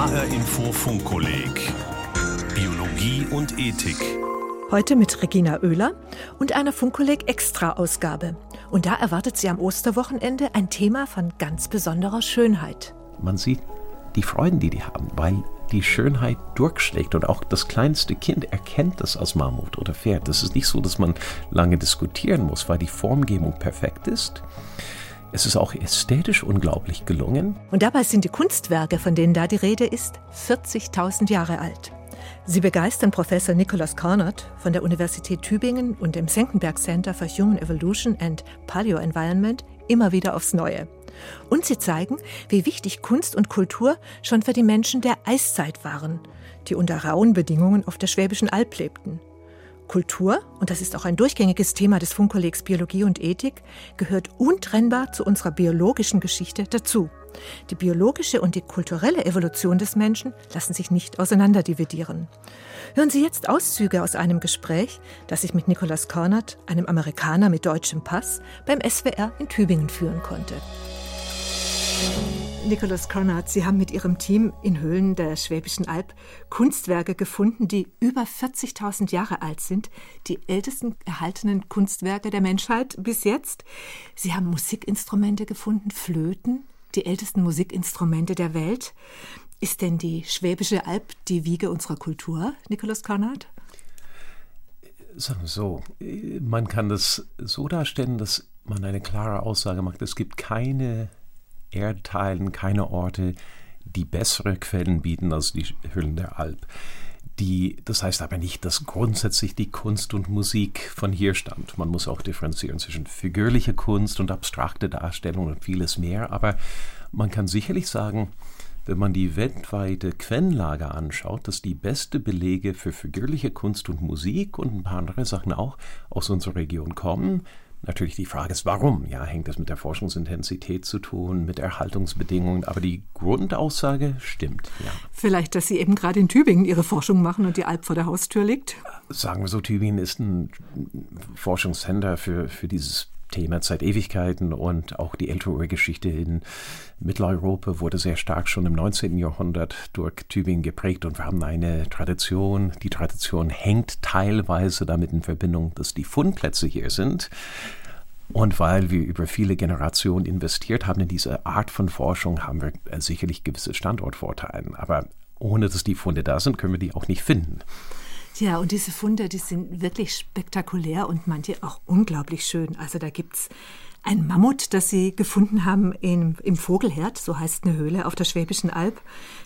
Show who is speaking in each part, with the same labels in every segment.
Speaker 1: HR Info Funkkolleg Biologie und Ethik.
Speaker 2: Heute mit Regina Oehler und einer Funkkolleg Extra-Ausgabe. Und da erwartet sie am Osterwochenende ein Thema von ganz besonderer Schönheit.
Speaker 3: Man sieht die Freuden, die die haben, weil die Schönheit durchschlägt und auch das kleinste Kind erkennt das als Mammut oder Pferd. Das ist nicht so, dass man lange diskutieren muss, weil die Formgebung perfekt ist. Es ist auch ästhetisch unglaublich gelungen.
Speaker 2: Und dabei sind die Kunstwerke, von denen da die Rede ist, 40.000 Jahre alt. Sie begeistern Professor Nicholas Carnot von der Universität Tübingen und dem Senckenberg Center for Human Evolution and Paleo Environment immer wieder aufs Neue. Und sie zeigen, wie wichtig Kunst und Kultur schon für die Menschen der Eiszeit waren, die unter rauen Bedingungen auf der Schwäbischen Alb lebten. Kultur, und das ist auch ein durchgängiges Thema des Funkkollegs Biologie und Ethik, gehört untrennbar zu unserer biologischen Geschichte dazu. Die biologische und die kulturelle Evolution des Menschen lassen sich nicht auseinanderdividieren. Hören Sie jetzt Auszüge aus einem Gespräch, das ich mit Nicolas Kornert, einem Amerikaner mit deutschem Pass, beim SWR in Tübingen führen konnte. Nikolaus Konrad, Sie haben mit Ihrem Team in Höhlen der Schwäbischen Alb Kunstwerke gefunden, die über 40.000 Jahre alt sind, die ältesten erhaltenen Kunstwerke der Menschheit bis jetzt. Sie haben Musikinstrumente gefunden, Flöten, die ältesten Musikinstrumente der Welt. Ist denn die Schwäbische Alb die Wiege unserer Kultur, Nikolaus Konrad?
Speaker 3: Sagen wir so, man kann das so darstellen, dass man eine klare Aussage macht. Es gibt keine Erdteilen, keine Orte, die bessere Quellen bieten als die Höhlen der Alp. Die, das heißt aber nicht, dass grundsätzlich die Kunst und Musik von hier stammt. Man muss auch differenzieren zwischen figürlicher Kunst und abstrakte Darstellung und vieles mehr. Aber man kann sicherlich sagen, wenn man die weltweite Quellenlage anschaut, dass die beste Belege für figürliche Kunst und Musik und ein paar andere Sachen auch aus unserer Region kommen. Natürlich die Frage ist, warum? Ja, hängt das mit der Forschungsintensität zu tun, mit Erhaltungsbedingungen, aber die Grundaussage stimmt, ja.
Speaker 2: Vielleicht, dass Sie eben gerade in Tübingen Ihre Forschung machen und die Alp vor der Haustür liegt?
Speaker 3: Sagen wir so, Tübingen ist ein Forschungscenter für, für dieses Thema seit Ewigkeiten und auch die ältere Geschichte in Mitteleuropa wurde sehr stark schon im 19. Jahrhundert durch Tübingen geprägt und wir haben eine Tradition. Die Tradition hängt teilweise damit in Verbindung, dass die Fundplätze hier sind. Und weil wir über viele Generationen investiert haben in diese Art von Forschung, haben wir sicherlich gewisse Standortvorteile. Aber ohne dass die Funde da sind, können wir die auch nicht finden.
Speaker 2: Ja, und diese Funde, die sind wirklich spektakulär und manche auch unglaublich schön. Also da gibt es ein Mammut, das sie gefunden haben im, im Vogelherd, so heißt eine Höhle auf der Schwäbischen Alb.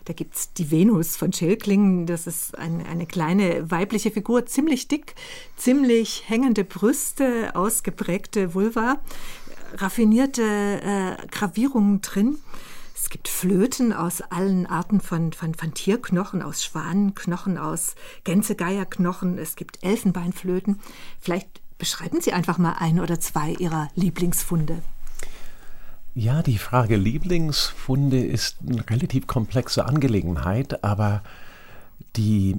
Speaker 2: Da gibt es die Venus von Schilklingen, das ist ein, eine kleine weibliche Figur, ziemlich dick, ziemlich hängende Brüste, ausgeprägte Vulva, raffinierte äh, Gravierungen drin. Es gibt Flöten aus allen Arten von, von, von Tierknochen, aus Schwanenknochen, aus Gänsegeierknochen. Es gibt Elfenbeinflöten. Vielleicht beschreiben Sie einfach mal ein oder zwei Ihrer Lieblingsfunde.
Speaker 3: Ja, die Frage Lieblingsfunde ist eine relativ komplexe Angelegenheit, aber die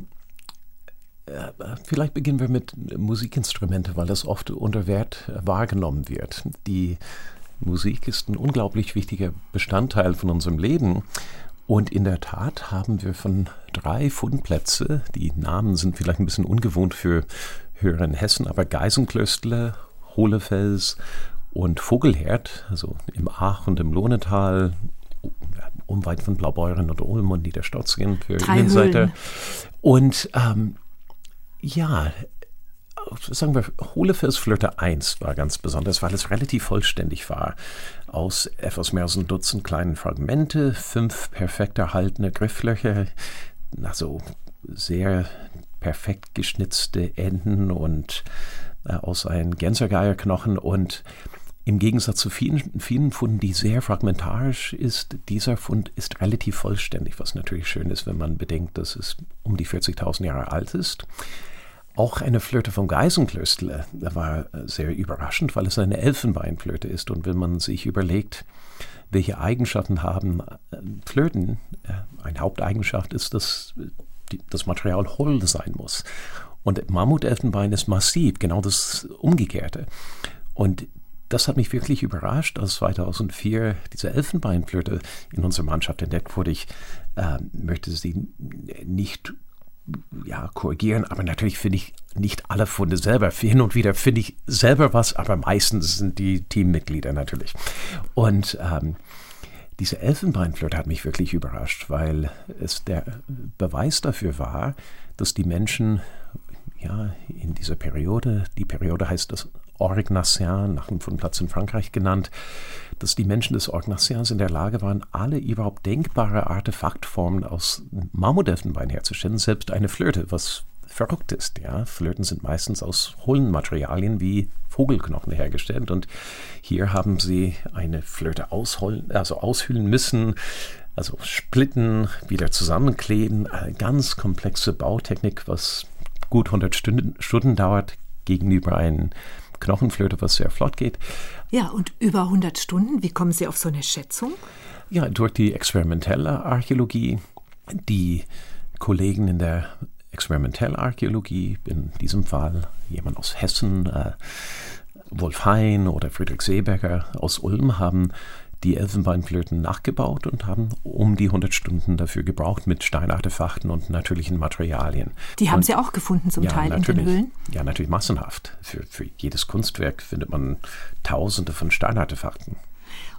Speaker 3: äh, Vielleicht beginnen wir mit Musikinstrumente, weil das oft unter Wert wahrgenommen wird. Die Musik ist ein unglaublich wichtiger Bestandteil von unserem Leben. Und in der Tat haben wir von drei Fundplätze, die Namen sind vielleicht ein bisschen ungewohnt für Hörer in Hessen, aber Geisenklöstle, Hohlefels und Vogelherd, also im Ach und im Lohnetal, unweit von Blaubeuren und Ulm und Niederstotzingen für
Speaker 2: Drei Innenseite.
Speaker 3: Und ähm, ja, sagen wir, Hohlefelsflöte 1 war ganz besonders, weil es relativ vollständig war. Aus etwas mehr als ein Dutzend kleinen Fragmente, fünf perfekt erhaltene Grifflöcher, also sehr perfekt geschnitzte Enden und äh, aus einem Gänsergeierknochen und im Gegensatz zu vielen, vielen Funden, die sehr fragmentarisch ist, dieser Fund ist relativ vollständig, was natürlich schön ist, wenn man bedenkt, dass es um die 40.000 Jahre alt ist. Auch eine Flöte vom Geisenklöstle war sehr überraschend, weil es eine Elfenbeinflöte ist. Und wenn man sich überlegt, welche Eigenschaften haben äh, Flöten, äh, eine Haupteigenschaft ist, dass das Material hohl sein muss. Und Mammutelfenbein ist massiv, genau das Umgekehrte. Und das hat mich wirklich überrascht, als 2004 diese Elfenbeinflöte in unserer Mannschaft entdeckt wurde. Ich äh, möchte sie nicht ja, korrigieren, aber natürlich finde ich nicht alle Funde selber. Hin und wieder finde ich selber was, aber meistens sind die Teammitglieder natürlich. Und ähm, diese Elfenbeinflöte hat mich wirklich überrascht, weil es der Beweis dafür war, dass die Menschen ja in dieser Periode, die Periode heißt das Orgnacien, nach einem Fundplatz in Frankreich genannt, dass die Menschen des Orgnaciens in der Lage waren, alle überhaupt denkbare Artefaktformen aus Mammutelfenbein herzustellen, selbst eine Flöte, was verrückt ist. Ja? Flöten sind meistens aus hohlen Materialien wie Vogelknochen hergestellt und hier haben sie eine Flöte ausholen, also aushöhlen müssen, also splitten, wieder zusammenkleben, eine ganz komplexe Bautechnik, was gut 100 Stunden, Stunden dauert gegenüber einem Knochenflöte, was sehr flott geht.
Speaker 2: Ja, und über 100 Stunden, wie kommen Sie auf so eine Schätzung?
Speaker 3: Ja, durch die experimentelle Archäologie. Die Kollegen in der Experimentallarchäologie, in diesem Fall jemand aus Hessen, äh, Wolf Hein oder Friedrich Seeberger aus Ulm, haben die Elfenbeinflöten nachgebaut und haben um die 100 Stunden dafür gebraucht mit Steinartefakten und natürlichen Materialien.
Speaker 2: Die haben
Speaker 3: und,
Speaker 2: Sie auch gefunden zum
Speaker 3: ja,
Speaker 2: Teil in den Höhlen?
Speaker 3: Ja, natürlich massenhaft. Für, für jedes Kunstwerk findet man Tausende von Steinartefakten.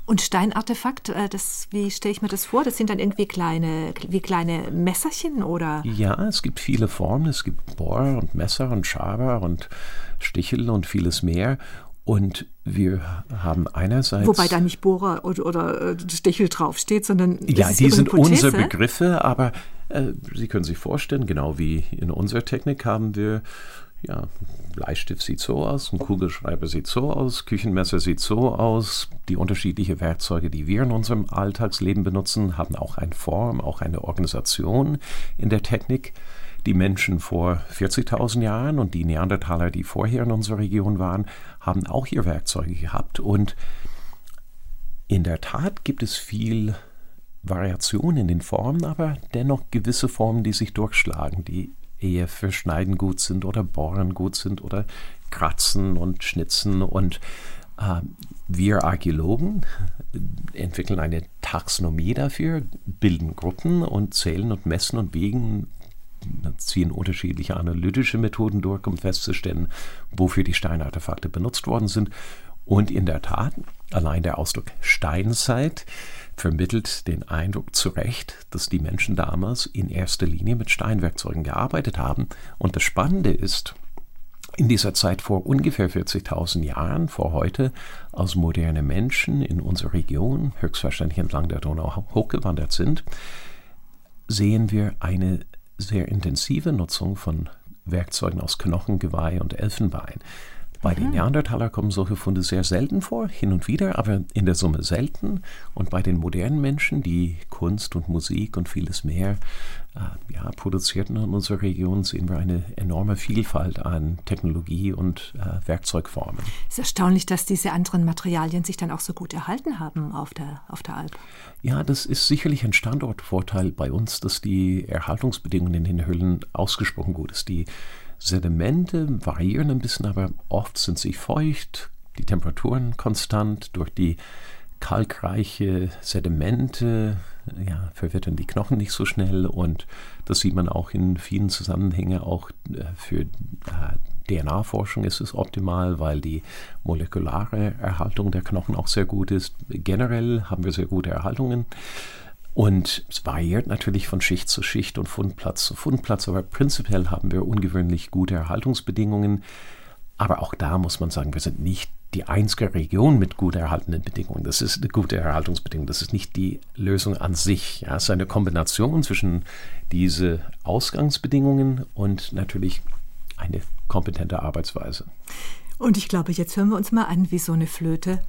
Speaker 2: Und Steinartefakt, äh, das, wie stelle ich mir das vor? Das sind dann irgendwie kleine, wie kleine Messerchen oder?
Speaker 3: Ja, es gibt viele Formen. Es gibt Bohr und Messer und Schaber und Stichel und vieles mehr. Und wir haben einerseits.
Speaker 2: Wobei da nicht Bohrer oder, oder äh, Stechel draufsteht, sondern.
Speaker 3: Ja, die sind unsere Begriffe, aber äh, Sie können sich vorstellen, genau wie in unserer Technik haben wir. Ja, Bleistift sieht so aus, ein Kugelschreiber sieht so aus, Küchenmesser sieht so aus. Die unterschiedlichen Werkzeuge, die wir in unserem Alltagsleben benutzen, haben auch eine Form, auch eine Organisation in der Technik die Menschen vor 40.000 Jahren und die Neandertaler, die vorher in unserer Region waren, haben auch ihr Werkzeuge gehabt. Und in der Tat gibt es viel Variation in den Formen, aber dennoch gewisse Formen, die sich durchschlagen, die eher für Schneiden gut sind oder Bohren gut sind oder Kratzen und Schnitzen. Und äh, wir Archäologen entwickeln eine Taxonomie dafür, bilden Gruppen und zählen und messen und wiegen ziehen unterschiedliche analytische Methoden durch, um festzustellen, wofür die Steinartefakte benutzt worden sind. Und in der Tat, allein der Ausdruck Steinzeit vermittelt den Eindruck zu Recht, dass die Menschen damals in erster Linie mit Steinwerkzeugen gearbeitet haben. Und das Spannende ist, in dieser Zeit vor ungefähr 40.000 Jahren, vor heute, als moderne Menschen in unserer Region, höchstwahrscheinlich entlang der Donau hochgewandert sind, sehen wir eine sehr intensive Nutzung von Werkzeugen aus Knochen, Geweih und Elfenbein. Bei den Neandertaler kommen solche Funde sehr selten vor, hin und wieder, aber in der Summe selten. Und bei den modernen Menschen, die Kunst und Musik und vieles mehr äh, ja, produzierten in unserer Region, sehen wir eine enorme Vielfalt an Technologie und äh, Werkzeugformen.
Speaker 2: Es ist erstaunlich, dass diese anderen Materialien sich dann auch so gut erhalten haben auf der, auf der Alp.
Speaker 3: Ja, das ist sicherlich ein Standortvorteil bei uns, dass die Erhaltungsbedingungen in den Höhlen ausgesprochen gut sind. Die Sedimente variieren ein bisschen, aber oft sind sie feucht, die Temperaturen konstant durch die kalkreiche Sedimente ja, verwittern die Knochen nicht so schnell und das sieht man auch in vielen Zusammenhängen. Auch äh, für äh, DNA-Forschung ist es optimal, weil die molekulare Erhaltung der Knochen auch sehr gut ist. Generell haben wir sehr gute Erhaltungen. Und es variiert natürlich von Schicht zu Schicht und Fundplatz zu Fundplatz, aber prinzipiell haben wir ungewöhnlich gute Erhaltungsbedingungen. Aber auch da muss man sagen, wir sind nicht die einzige Region mit gut erhaltenen Bedingungen. Das ist eine gute Erhaltungsbedingung. Das ist nicht die Lösung an sich. Ja, es ist eine Kombination zwischen diese Ausgangsbedingungen und natürlich eine kompetente Arbeitsweise.
Speaker 2: Und ich glaube, jetzt hören wir uns mal an, wie so eine Flöte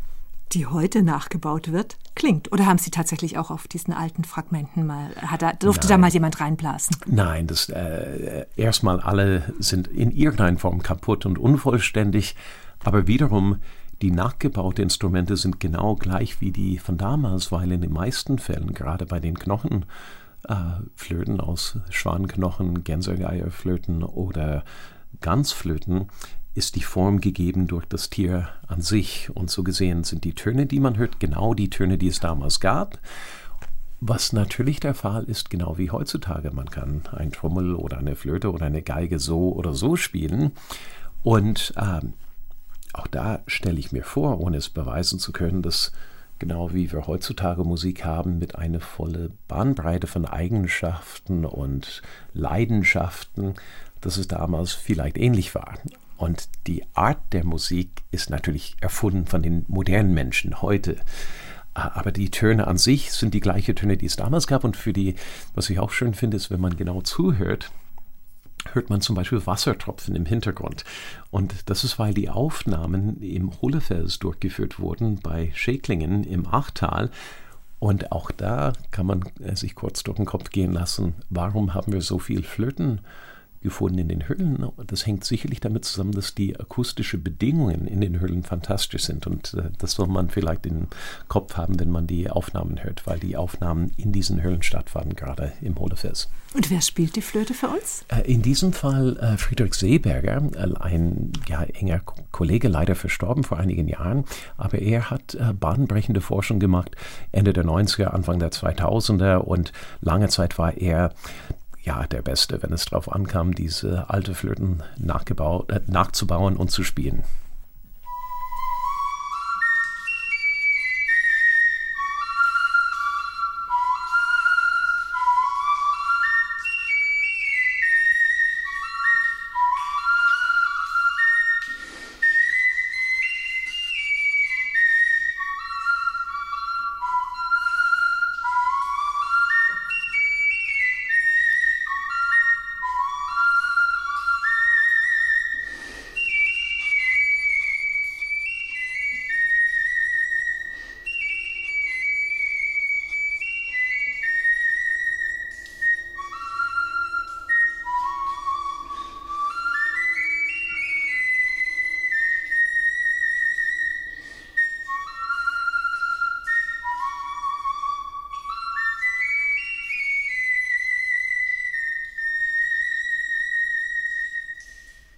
Speaker 2: die heute nachgebaut wird, klingt? Oder haben Sie tatsächlich auch auf diesen alten Fragmenten mal, hat da, durfte Nein. da mal jemand reinblasen?
Speaker 3: Nein, das äh, erstmal alle sind in irgendeiner Form kaputt und unvollständig, aber wiederum die nachgebauten Instrumente sind genau gleich wie die von damals, weil in den meisten Fällen, gerade bei den Knochenflöten äh, aus Schwanknochen, Gänsegeierflöten oder Ganzflöten, ist die Form gegeben durch das Tier an sich. Und so gesehen sind die Töne, die man hört, genau die Töne, die es damals gab. Was natürlich der Fall ist, genau wie heutzutage. Man kann ein Trommel oder eine Flöte oder eine Geige so oder so spielen. Und ähm, auch da stelle ich mir vor, ohne es beweisen zu können, dass genau wie wir heutzutage Musik haben, mit einer volle Bahnbreite von Eigenschaften und Leidenschaften, dass es damals vielleicht ähnlich war. Und die Art der Musik ist natürlich erfunden von den modernen Menschen heute. Aber die Töne an sich sind die gleichen Töne, die es damals gab. Und für die, was ich auch schön finde, ist, wenn man genau zuhört, hört man zum Beispiel Wassertropfen im Hintergrund. Und das ist, weil die Aufnahmen im Hohlefels durchgeführt wurden bei Schäklingen im Achtal. Und auch da kann man sich kurz durch den Kopf gehen lassen, warum haben wir so viel Flöten? Gefunden in den Höhlen. Das hängt sicherlich damit zusammen, dass die akustischen Bedingungen in den Höhlen fantastisch sind. Und äh, das soll man vielleicht im Kopf haben, wenn man die Aufnahmen hört, weil die Aufnahmen in diesen Höhlen stattfanden, gerade im Hohlefels.
Speaker 2: Und wer spielt die Flöte für uns?
Speaker 3: Äh, in diesem Fall äh, Friedrich Seeberger, äh, ein ja, enger Kollege, leider verstorben vor einigen Jahren. Aber er hat äh, bahnbrechende Forschung gemacht, Ende der 90er, Anfang der 2000er. Und lange Zeit war er ja, der Beste, wenn es darauf ankam, diese alte Flöten nachgebaut, äh, nachzubauen und zu spielen.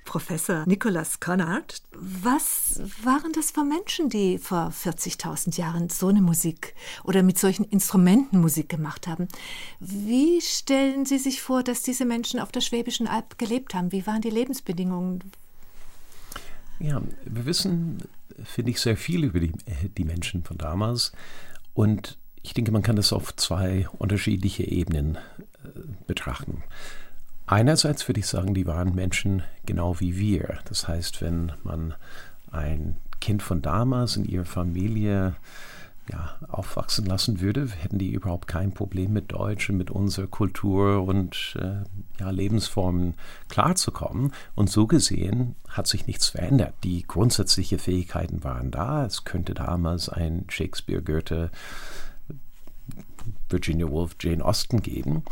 Speaker 2: Professor Nicholas Connard. Was waren das für Menschen, die vor 40.000 Jahren so eine Musik oder mit solchen Instrumenten Musik gemacht haben? Wie stellen Sie sich vor, dass diese Menschen auf der Schwäbischen Alb gelebt haben? Wie waren die Lebensbedingungen?
Speaker 3: Ja, wir wissen, finde ich, sehr viel über die, die Menschen von damals. Und ich denke, man kann das auf zwei unterschiedliche Ebenen äh, betrachten. Einerseits würde ich sagen, die waren Menschen genau wie wir. Das heißt, wenn man ein Kind von damals in ihrer Familie ja, aufwachsen lassen würde, hätten die überhaupt kein Problem mit Deutsch und mit unserer Kultur und äh, ja, Lebensformen klarzukommen. Und so gesehen hat sich nichts verändert. Die grundsätzlichen Fähigkeiten waren da. Es könnte damals ein Shakespeare, Goethe, Virginia Woolf, Jane Austen geben.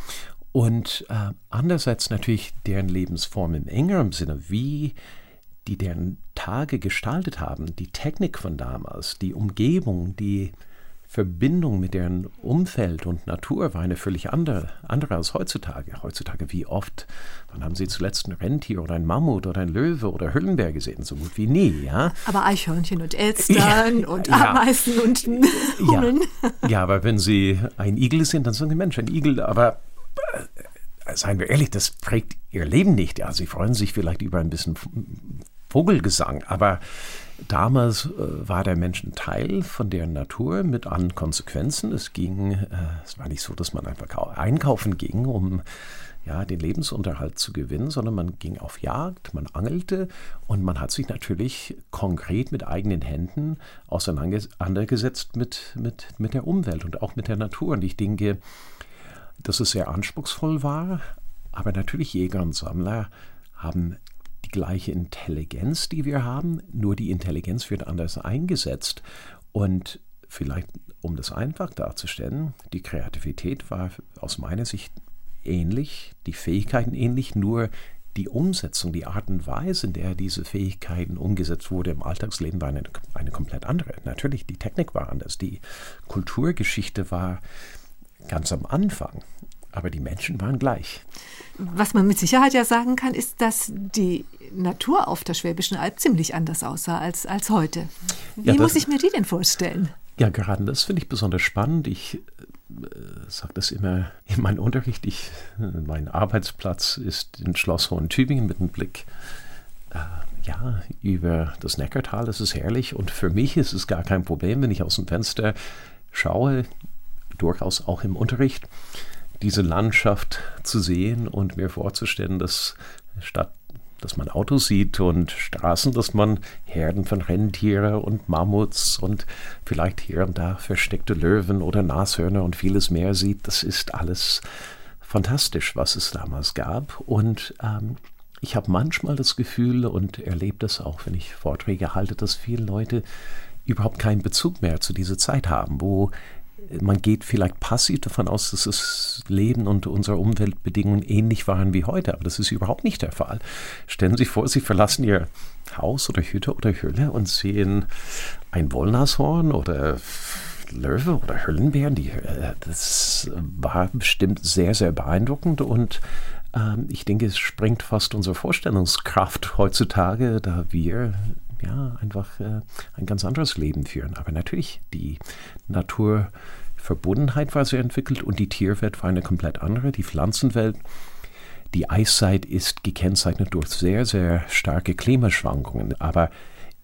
Speaker 3: Und äh, andererseits natürlich deren Lebensform im engeren Sinne, wie die deren Tage gestaltet haben, die Technik von damals, die Umgebung, die Verbindung mit deren Umfeld und Natur war eine völlig andere, andere als heutzutage. Heutzutage, wie oft, wann haben Sie zuletzt ein Rentier oder ein Mammut oder ein Löwe oder Hüllenbär gesehen? So gut wie nie, ja.
Speaker 2: Aber Eichhörnchen und Elstern ja, und Ameisen ja, und Hummeln.
Speaker 3: Ja, ja, aber wenn Sie ein Igel sehen, dann sagen Sie, Mensch, ein Igel, aber seien wir ehrlich, das prägt ihr Leben nicht. Ja, sie freuen sich vielleicht über ein bisschen Vogelgesang, aber damals äh, war der Mensch ein Teil von deren Natur mit allen Konsequenzen. Es ging, äh, es war nicht so, dass man einfach einkaufen ging, um ja, den Lebensunterhalt zu gewinnen, sondern man ging auf Jagd, man angelte und man hat sich natürlich konkret mit eigenen Händen auseinandergesetzt mit, mit, mit der Umwelt und auch mit der Natur. Und ich denke, dass es sehr anspruchsvoll war, aber natürlich Jäger und Sammler haben die gleiche Intelligenz, die wir haben, nur die Intelligenz wird anders eingesetzt. Und vielleicht, um das einfach darzustellen, die Kreativität war aus meiner Sicht ähnlich, die Fähigkeiten ähnlich, nur die Umsetzung, die Art und Weise, in der diese Fähigkeiten umgesetzt wurde im Alltagsleben, war eine, eine komplett andere. Natürlich, die Technik war anders, die Kulturgeschichte war ganz am Anfang. Aber die Menschen waren gleich.
Speaker 2: Was man mit Sicherheit ja sagen kann, ist, dass die Natur auf der Schwäbischen Alb ziemlich anders aussah als, als heute. Wie ja, muss ich mir die denn vorstellen?
Speaker 3: Ja, gerade das finde ich besonders spannend. Ich äh, sage das immer in meinem Unterricht. Ich, mein Arbeitsplatz ist in Schloss Hohen-Tübingen mit einem Blick äh, ja, über das Neckartal. Das ist herrlich und für mich ist es gar kein Problem, wenn ich aus dem Fenster schaue, durchaus auch im Unterricht, diese Landschaft zu sehen und mir vorzustellen, dass statt dass man Autos sieht und Straßen, dass man Herden von Rentiere und Mammuts und vielleicht hier und da versteckte Löwen oder Nashörner und vieles mehr sieht. Das ist alles fantastisch, was es damals gab. Und ähm, ich habe manchmal das Gefühl und erlebe das auch, wenn ich Vorträge halte, dass viele Leute überhaupt keinen Bezug mehr zu dieser Zeit haben, wo man geht vielleicht passiv davon aus, dass das Leben und unsere Umweltbedingungen ähnlich waren wie heute, aber das ist überhaupt nicht der Fall. Stellen Sie sich vor, Sie verlassen Ihr Haus oder Hütte oder Höhle und sehen ein Wollnashorn oder Löwe oder Höllenbären. Die, äh, das war bestimmt sehr, sehr beeindruckend und ähm, ich denke, es sprengt fast unsere Vorstellungskraft heutzutage, da wir ja, einfach äh, ein ganz anderes Leben führen. Aber natürlich, die Naturverbundenheit war sehr entwickelt und die Tierwelt war eine komplett andere. Die Pflanzenwelt, die Eiszeit ist gekennzeichnet durch sehr, sehr starke Klimaschwankungen. Aber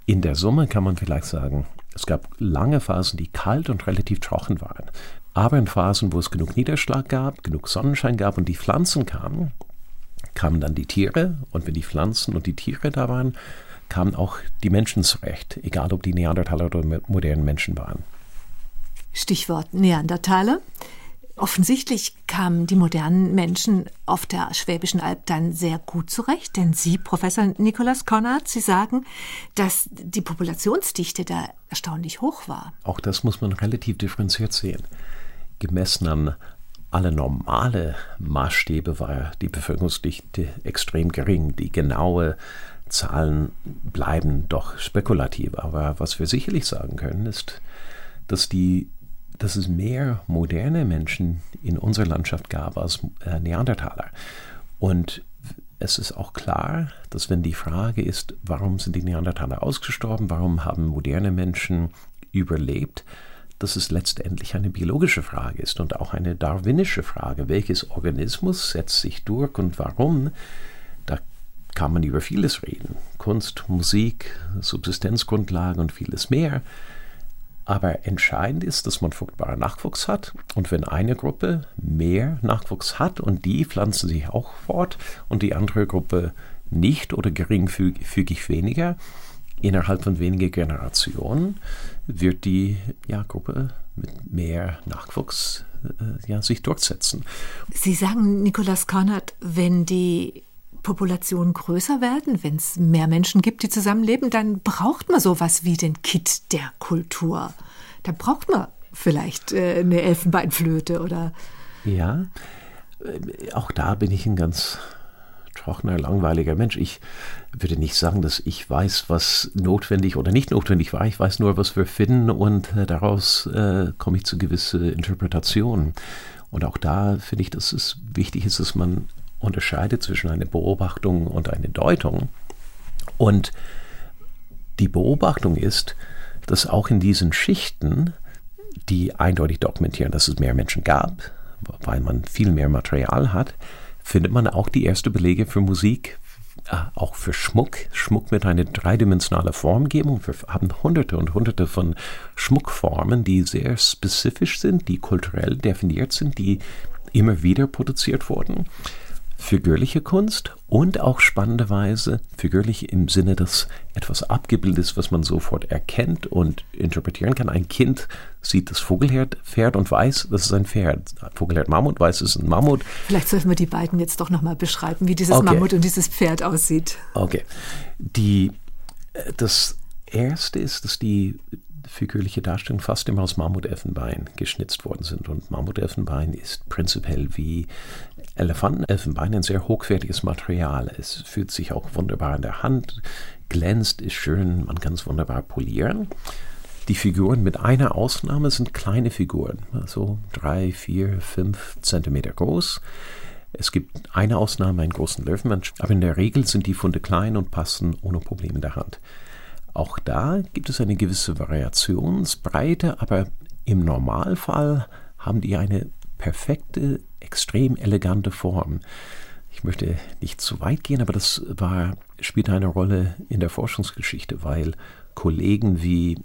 Speaker 3: in der Summe kann man vielleicht sagen, es gab lange Phasen, die kalt und relativ trocken waren. Aber in Phasen, wo es genug Niederschlag gab, genug Sonnenschein gab und die Pflanzen kamen, kamen dann die Tiere. Und wenn die Pflanzen und die Tiere da waren, kamen auch die Menschen zurecht, egal ob die Neandertaler oder modernen Menschen waren.
Speaker 2: Stichwort Neandertaler. Offensichtlich kamen die modernen Menschen auf der Schwäbischen Alb dann sehr gut zurecht, denn Sie, Professor Nikolaus Konrad, Sie sagen, dass die Populationsdichte da erstaunlich hoch war.
Speaker 3: Auch das muss man relativ differenziert sehen. Gemessen an alle normale Maßstäbe war die Bevölkerungsdichte extrem gering. Die genaue Zahlen bleiben doch spekulativ. Aber was wir sicherlich sagen können, ist, dass, die, dass es mehr moderne Menschen in unserer Landschaft gab als äh, Neandertaler. Und es ist auch klar, dass wenn die Frage ist, warum sind die Neandertaler ausgestorben, warum haben moderne Menschen überlebt, dass es letztendlich eine biologische Frage ist und auch eine darwinische Frage. Welches Organismus setzt sich durch und warum? Kann man über vieles reden. Kunst, Musik, Subsistenzgrundlagen und vieles mehr. Aber entscheidend ist, dass man fruchtbaren Nachwuchs hat. Und wenn eine Gruppe mehr Nachwuchs hat und die pflanzen sich auch fort und die andere Gruppe nicht oder geringfügig weniger, innerhalb von wenigen Generationen wird die ja, Gruppe mit mehr Nachwuchs äh, ja, sich durchsetzen.
Speaker 2: Sie sagen, Nikolaus Konrad, wenn die Populationen größer werden, wenn es mehr Menschen gibt, die zusammenleben, dann braucht man sowas wie den Kit der Kultur. Da braucht man vielleicht äh, eine Elfenbeinflöte oder.
Speaker 3: Ja, äh, auch da bin ich ein ganz trockener, langweiliger Mensch. Ich würde nicht sagen, dass ich weiß, was notwendig oder nicht notwendig war. Ich weiß nur, was wir finden und äh, daraus äh, komme ich zu gewissen Interpretationen. Und auch da finde ich, dass es wichtig ist, dass man unterscheidet zwischen einer Beobachtung und einer Deutung. Und die Beobachtung ist, dass auch in diesen Schichten, die eindeutig dokumentieren, dass es mehr Menschen gab, weil man viel mehr Material hat, findet man auch die ersten Belege für Musik, äh, auch für Schmuck, Schmuck mit einer dreidimensionalen Formgebung. Wir haben hunderte und hunderte von Schmuckformen, die sehr spezifisch sind, die kulturell definiert sind, die immer wieder produziert wurden figürliche Kunst und auch spannenderweise figürlich im Sinne, dass etwas abgebildet ist, was man sofort erkennt und interpretieren kann. Ein Kind sieht das Vogelherd und weiß, das ist ein Pferd. Vogelherd Mammut weiß, es ist ein Mammut.
Speaker 2: Vielleicht sollten wir die beiden jetzt doch nochmal beschreiben, wie dieses okay. Mammut und dieses Pferd aussieht.
Speaker 3: Okay. Die, äh, das erste ist, dass die figürliche Darstellungen fast immer aus Mammutelfenbein geschnitzt worden sind. Und Mammutelfenbein ist prinzipiell wie Elefantenelfenbein ein sehr hochwertiges Material. Es fühlt sich auch wunderbar in der Hand, glänzt, ist schön, man kann es wunderbar polieren. Die Figuren mit einer Ausnahme sind kleine Figuren, so drei, vier, fünf Zentimeter groß. Es gibt eine Ausnahme, einen großen Löwenmensch, aber in der Regel sind die Funde klein und passen ohne Probleme in der Hand. Auch da gibt es eine gewisse Variationsbreite, aber im Normalfall haben die eine perfekte, extrem elegante Form. Ich möchte nicht zu weit gehen, aber das war, spielt eine Rolle in der Forschungsgeschichte, weil Kollegen wie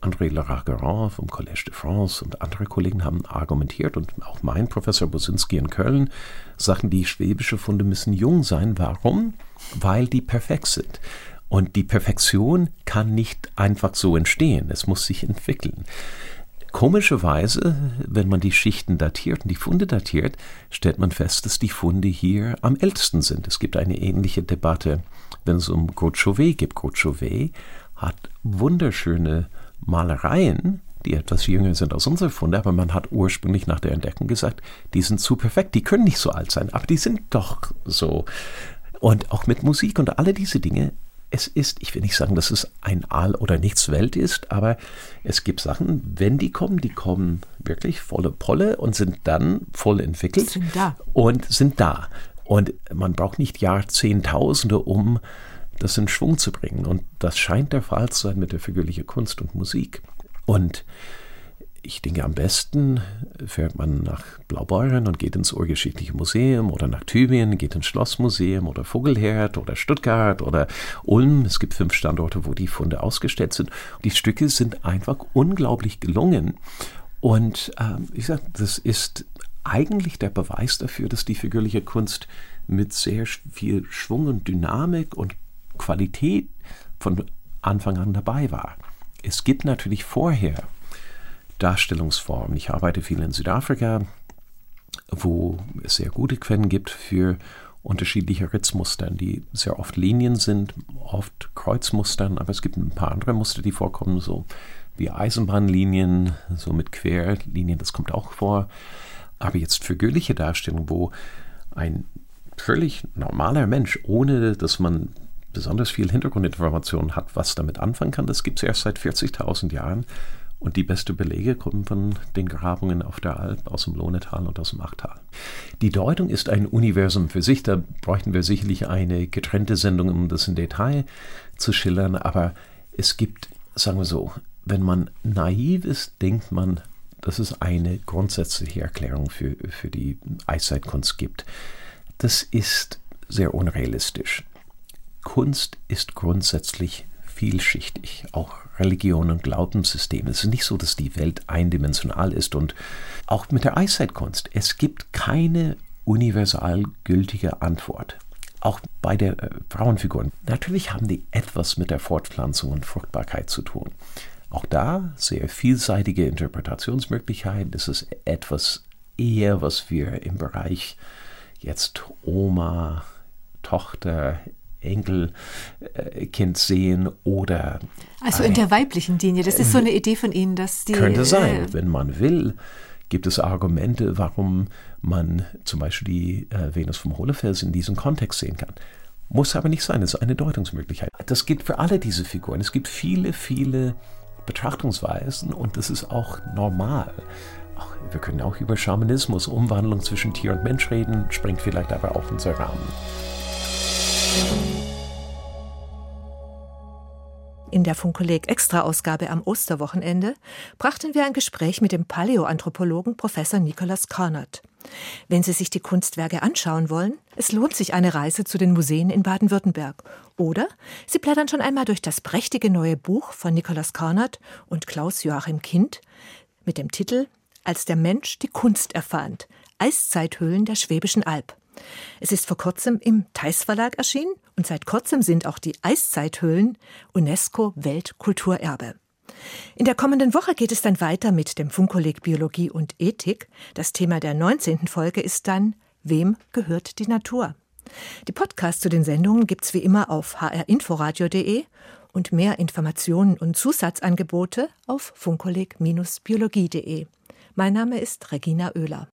Speaker 3: André Lerard-Garand vom Collège de France und andere Kollegen haben argumentiert und auch mein Professor Bosinski in Köln sagten, die schwäbische Funde müssen jung sein. Warum? Weil die perfekt sind. Und die Perfektion kann nicht einfach so entstehen. Es muss sich entwickeln. Komischerweise, wenn man die Schichten datiert und die Funde datiert, stellt man fest, dass die Funde hier am ältesten sind. Es gibt eine ähnliche Debatte, wenn es um Chauvet geht. Chauvet hat wunderschöne Malereien, die etwas jünger sind als unsere Funde, aber man hat ursprünglich nach der Entdeckung gesagt, die sind zu perfekt, die können nicht so alt sein, aber die sind doch so. Und auch mit Musik und alle diese Dinge es ist, ich will nicht sagen, dass es ein All- oder nichts Welt ist, aber es gibt Sachen, wenn die kommen, die kommen wirklich volle Polle und sind dann voll entwickelt
Speaker 2: sind da.
Speaker 3: und sind da. Und man braucht nicht Jahrzehntausende, um das in Schwung zu bringen. Und das scheint der Fall zu sein mit der figürlichen Kunst und Musik. Und ich denke, am besten fährt man nach Blaubeuren und geht ins Urgeschichtliche Museum oder nach Tübingen, geht ins Schlossmuseum oder Vogelherd oder Stuttgart oder Ulm. Es gibt fünf Standorte, wo die Funde ausgestellt sind. Die Stücke sind einfach unglaublich gelungen. Und ähm, ich sage, das ist eigentlich der Beweis dafür, dass die figürliche Kunst mit sehr viel Schwung und Dynamik und Qualität von Anfang an dabei war. Es gibt natürlich vorher Darstellungsformen. Ich arbeite viel in Südafrika, wo es sehr gute Quellen gibt für unterschiedliche Ritzmustern, die sehr oft Linien sind, oft Kreuzmustern, aber es gibt ein paar andere Muster, die vorkommen, so wie Eisenbahnlinien, so mit Querlinien, das kommt auch vor. Aber jetzt figürliche Darstellung, wo ein völlig normaler Mensch, ohne dass man besonders viel Hintergrundinformationen hat, was damit anfangen kann, das gibt es erst seit 40.000 Jahren. Und die besten Belege kommen von den Grabungen auf der Alp, aus dem Lohnetal und aus dem Achtal. Die Deutung ist ein Universum für sich. Da bräuchten wir sicherlich eine getrennte Sendung, um das in Detail zu schildern. Aber es gibt, sagen wir so, wenn man naiv ist, denkt man, dass es eine grundsätzliche Erklärung für, für die Eiszeitkunst gibt. Das ist sehr unrealistisch. Kunst ist grundsätzlich vielschichtig, auch Religion und Glaubenssysteme. Es ist nicht so, dass die Welt eindimensional ist und auch mit der Eiszeitkunst. Es gibt keine universal gültige Antwort. Auch bei der äh, Frauenfiguren. Natürlich haben die etwas mit der Fortpflanzung und Fruchtbarkeit zu tun. Auch da sehr vielseitige Interpretationsmöglichkeiten. Das ist etwas eher, was wir im Bereich jetzt Oma, Tochter, Enkelkind sehen oder.
Speaker 2: Also in der weiblichen Linie. Das ist so eine Idee von Ihnen, dass die.
Speaker 3: Könnte sein, äh, wenn man will. Gibt es Argumente, warum man zum Beispiel die äh, Venus vom Hohlefels in diesem Kontext sehen kann? Muss aber nicht sein, es ist eine Deutungsmöglichkeit. Das gilt für alle diese Figuren. Es gibt viele, viele Betrachtungsweisen und das ist auch normal. Ach, wir können auch über Schamanismus, Umwandlung zwischen Tier und Mensch reden, springt vielleicht aber auch unser Rahmen.
Speaker 2: In der Funkoleg Extra-Ausgabe am Osterwochenende brachten wir ein Gespräch mit dem Paläoanthropologen Professor Nicholas Cornert. Wenn Sie sich die Kunstwerke anschauen wollen, es lohnt sich eine Reise zu den Museen in Baden-Württemberg. Oder Sie blättern schon einmal durch das prächtige neue Buch von Nicholas Cornert und Klaus Joachim Kind mit dem Titel Als der Mensch die Kunst erfand. Eiszeithöhlen der Schwäbischen Alb. Es ist vor kurzem im Theis Verlag erschienen und seit kurzem sind auch die Eiszeithöhlen UNESCO Weltkulturerbe. In der kommenden Woche geht es dann weiter mit dem Funkkolleg Biologie und Ethik. Das Thema der 19. Folge ist dann Wem gehört die Natur? Die Podcasts zu den Sendungen gibt's wie immer auf hrinforadio.de und mehr Informationen und Zusatzangebote auf funkkolleg-biologie.de. Mein Name ist Regina Oehler.